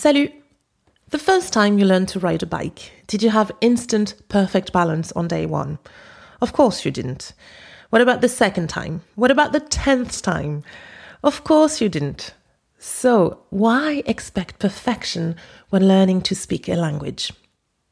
Salut! The first time you learned to ride a bike, did you have instant perfect balance on day one? Of course you didn't. What about the second time? What about the tenth time? Of course you didn't. So, why expect perfection when learning to speak a language?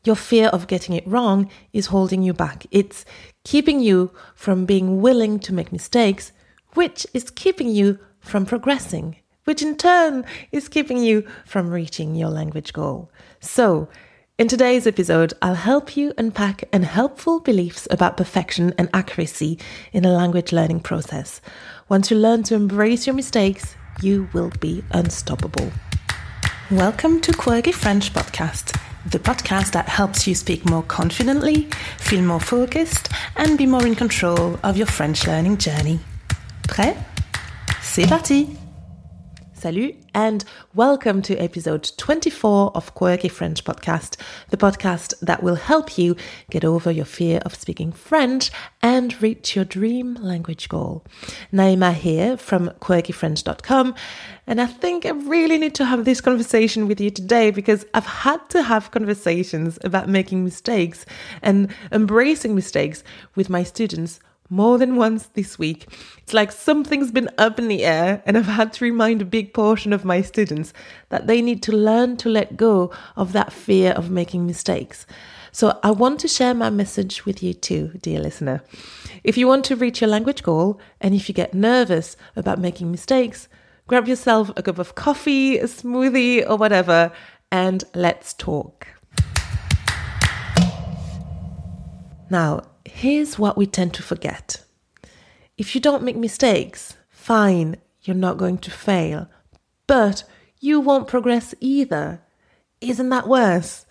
Your fear of getting it wrong is holding you back. It's keeping you from being willing to make mistakes, which is keeping you from progressing, which in turn is keeping you from reaching your language goal. So, in today's episode, I'll help you unpack unhelpful beliefs about perfection and accuracy in a language learning process. Once you learn to embrace your mistakes, you will be unstoppable. Welcome to Quirky French Podcast, the podcast that helps you speak more confidently, feel more focused, and be more in control of your French learning journey. Prêt? C'est parti! Salut and welcome to episode 24 of Quirky French Podcast, the podcast that will help you get over your fear of speaking French and reach your dream language goal. Naima here from quirkyfrench.com, and I think I really need to have this conversation with you today because I've had to have conversations about making mistakes and embracing mistakes with my students more than once this week. It's like something's been up in the air, and I've had to remind a big portion of my students that they need to learn to let go of that fear of making mistakes. So, I want to share my message with you too, dear listener. If you want to reach your language goal, and if you get nervous about making mistakes, grab yourself a cup of coffee, a smoothie, or whatever, and let's talk. Now, here's what we tend to forget. If you don't make mistakes, fine, you're not going to fail, but you won't progress either. Isn't that worse?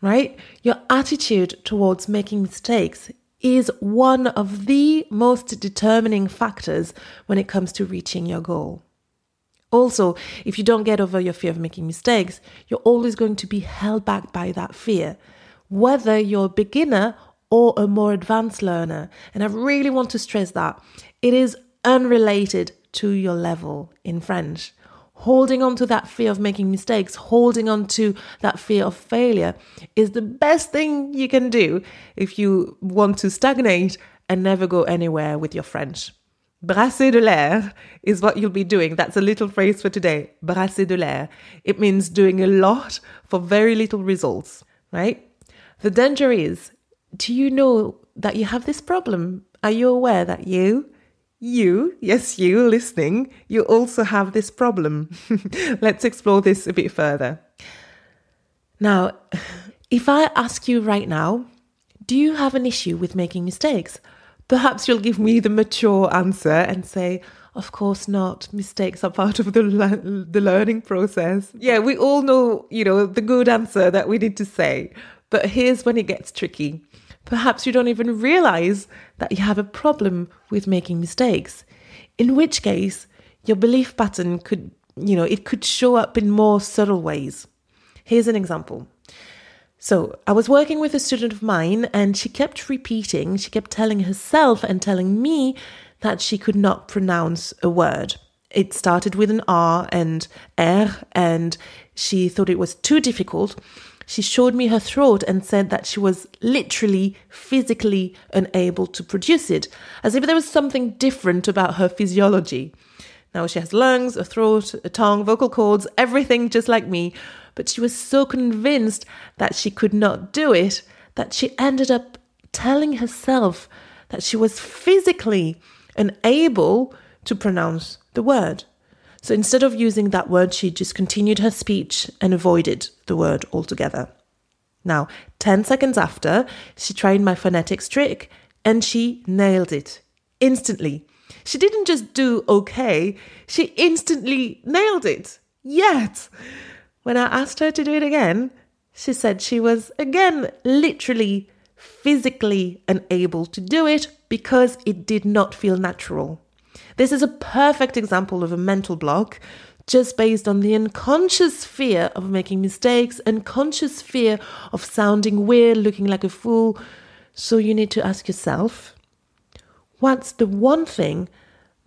Right? Your attitude towards making mistakes is one of the most determining factors when it comes to reaching your goal. Also, if you don't get over your fear of making mistakes, you're always going to be held back by that fear, whether you're a beginner or a more advanced learner. And I really want to stress that it is unrelated to your level in French. Holding on to that fear of making mistakes, holding on to that fear of failure is the best thing you can do if you want to stagnate and never go anywhere with your French. Brasser de l'air is what you'll be doing. That's a little phrase for today. Brasser de l'air. It means doing a lot for very little results, right? The danger is do you know that you have this problem? Are you aware that you, you, yes, you listening, you also have this problem? Let's explore this a bit further. Now, if I ask you right now, do you have an issue with making mistakes? Perhaps you'll give me the mature answer and say, of course not. Mistakes are part of the le- the learning process. Yeah, we all know, you know, the good answer that we need to say. But here's when it gets tricky. Perhaps you don't even realize that you have a problem with making mistakes, in which case your belief pattern could, you know, it could show up in more subtle ways. Here's an example. So, I was working with a student of mine and she kept repeating, she kept telling herself and telling me that she could not pronounce a word. It started with an R and R, and she thought it was too difficult. She showed me her throat and said that she was literally physically unable to produce it, as if there was something different about her physiology. Now she has lungs, a throat, a tongue, vocal cords, everything just like me, but she was so convinced that she could not do it that she ended up telling herself that she was physically unable to pronounce the word. So instead of using that word, she just continued her speech and avoided the word altogether. Now, 10 seconds after, she tried my phonetics trick and she nailed it instantly. She didn't just do okay, she instantly nailed it. Yet, when I asked her to do it again, she said she was again literally physically unable to do it because it did not feel natural. This is a perfect example of a mental block just based on the unconscious fear of making mistakes, unconscious fear of sounding weird, looking like a fool. So you need to ask yourself what's the one thing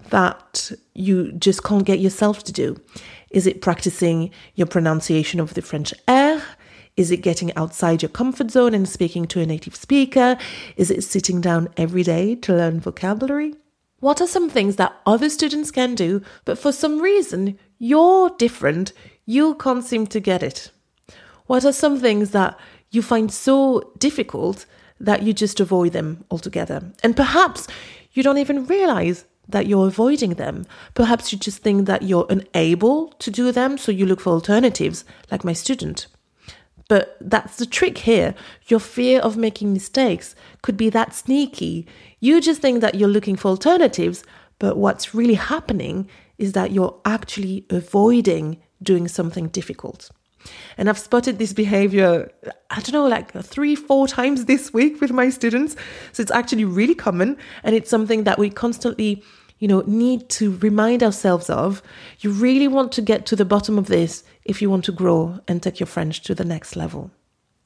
that you just can't get yourself to do? Is it practicing your pronunciation of the French R? Is it getting outside your comfort zone and speaking to a native speaker? Is it sitting down every day to learn vocabulary? What are some things that other students can do, but for some reason you're different, you can't seem to get it? What are some things that you find so difficult that you just avoid them altogether? And perhaps you don't even realize that you're avoiding them. Perhaps you just think that you're unable to do them, so you look for alternatives, like my student. But that's the trick here. Your fear of making mistakes could be that sneaky. You just think that you're looking for alternatives, but what's really happening is that you're actually avoiding doing something difficult. And I've spotted this behavior, I don't know, like three, four times this week with my students. So it's actually really common. And it's something that we constantly you know, need to remind ourselves of. You really want to get to the bottom of this if you want to grow and take your French to the next level.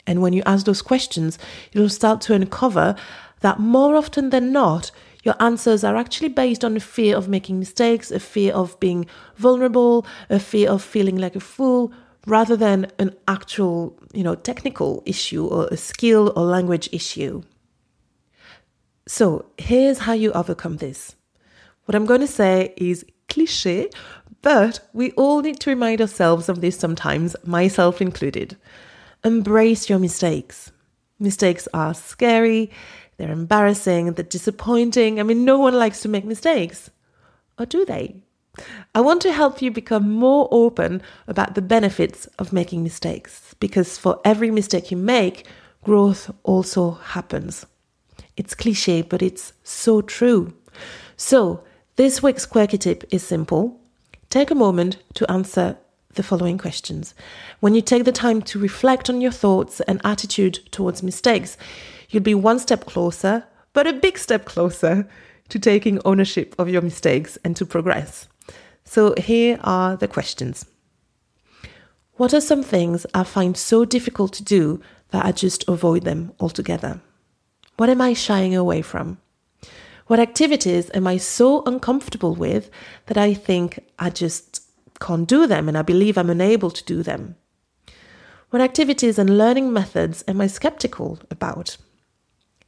And when you ask those questions, you'll start to uncover that more often than not, your answers are actually based on a fear of making mistakes, a fear of being vulnerable, a fear of feeling like a fool, rather than an actual, you know, technical issue or a skill or language issue. So, here's how you overcome this. What I'm going to say is cliche, but we all need to remind ourselves of this sometimes, myself included. Embrace your mistakes. Mistakes are scary, they're embarrassing, they're disappointing. I mean, no one likes to make mistakes. Or do they? I want to help you become more open about the benefits of making mistakes because for every mistake you make, growth also happens. It's cliche, but it's so true. So, this week's quirky tip is simple. Take a moment to answer the following questions. When you take the time to reflect on your thoughts and attitude towards mistakes, you'll be one step closer, but a big step closer to taking ownership of your mistakes and to progress. So here are the questions. What are some things I find so difficult to do that I just avoid them altogether? What am I shying away from? What activities am I so uncomfortable with that I think I just can't do them and I believe I'm unable to do them? What activities and learning methods am I skeptical about?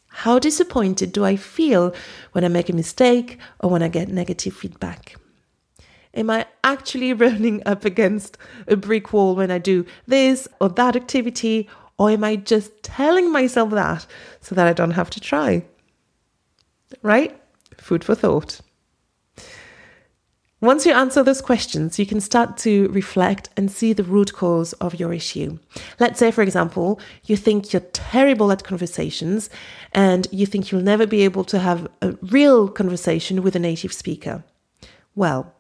How disappointed do I feel when I make a mistake or when I get negative feedback? Am I actually running up against a brick wall when I do this or that activity? Or am I just telling myself that so that I don't have to try? Right? Food for thought. Once you answer those questions, you can start to reflect and see the root cause of your issue. Let's say, for example, you think you're terrible at conversations and you think you'll never be able to have a real conversation with a native speaker. Well,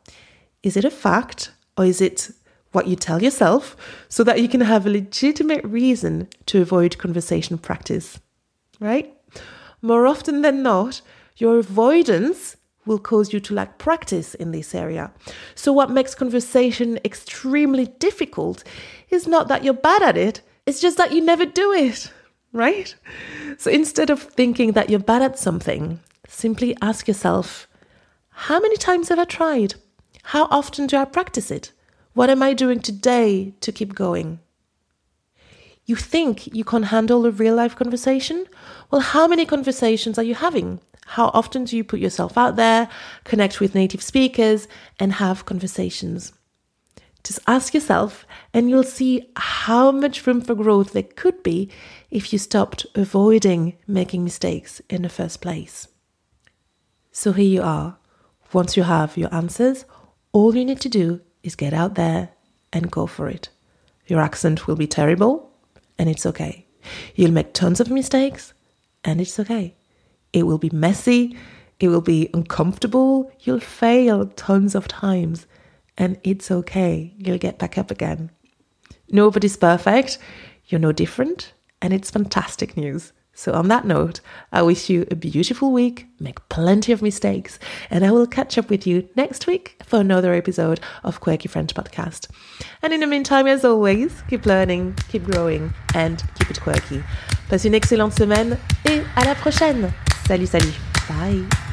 is it a fact or is it what you tell yourself so that you can have a legitimate reason to avoid conversation practice? Right? More often than not, your avoidance will cause you to lack practice in this area. So, what makes conversation extremely difficult is not that you're bad at it, it's just that you never do it, right? So, instead of thinking that you're bad at something, simply ask yourself how many times have I tried? How often do I practice it? What am I doing today to keep going? You think you can handle a real life conversation? Well, how many conversations are you having? How often do you put yourself out there, connect with native speakers, and have conversations? Just ask yourself, and you'll see how much room for growth there could be if you stopped avoiding making mistakes in the first place. So here you are. Once you have your answers, all you need to do is get out there and go for it. Your accent will be terrible, and it's okay. You'll make tons of mistakes, and it's okay. It will be messy, it will be uncomfortable, you'll fail tons of times, and it's okay. You'll get back up again. Nobody's perfect, you're no different, and it's fantastic news. So, on that note, I wish you a beautiful week, make plenty of mistakes, and I will catch up with you next week for another episode of Quirky French Podcast. And in the meantime, as always, keep learning, keep growing, and keep it quirky. Passe une excellente semaine et à la prochaine! Salut, salut. Bye.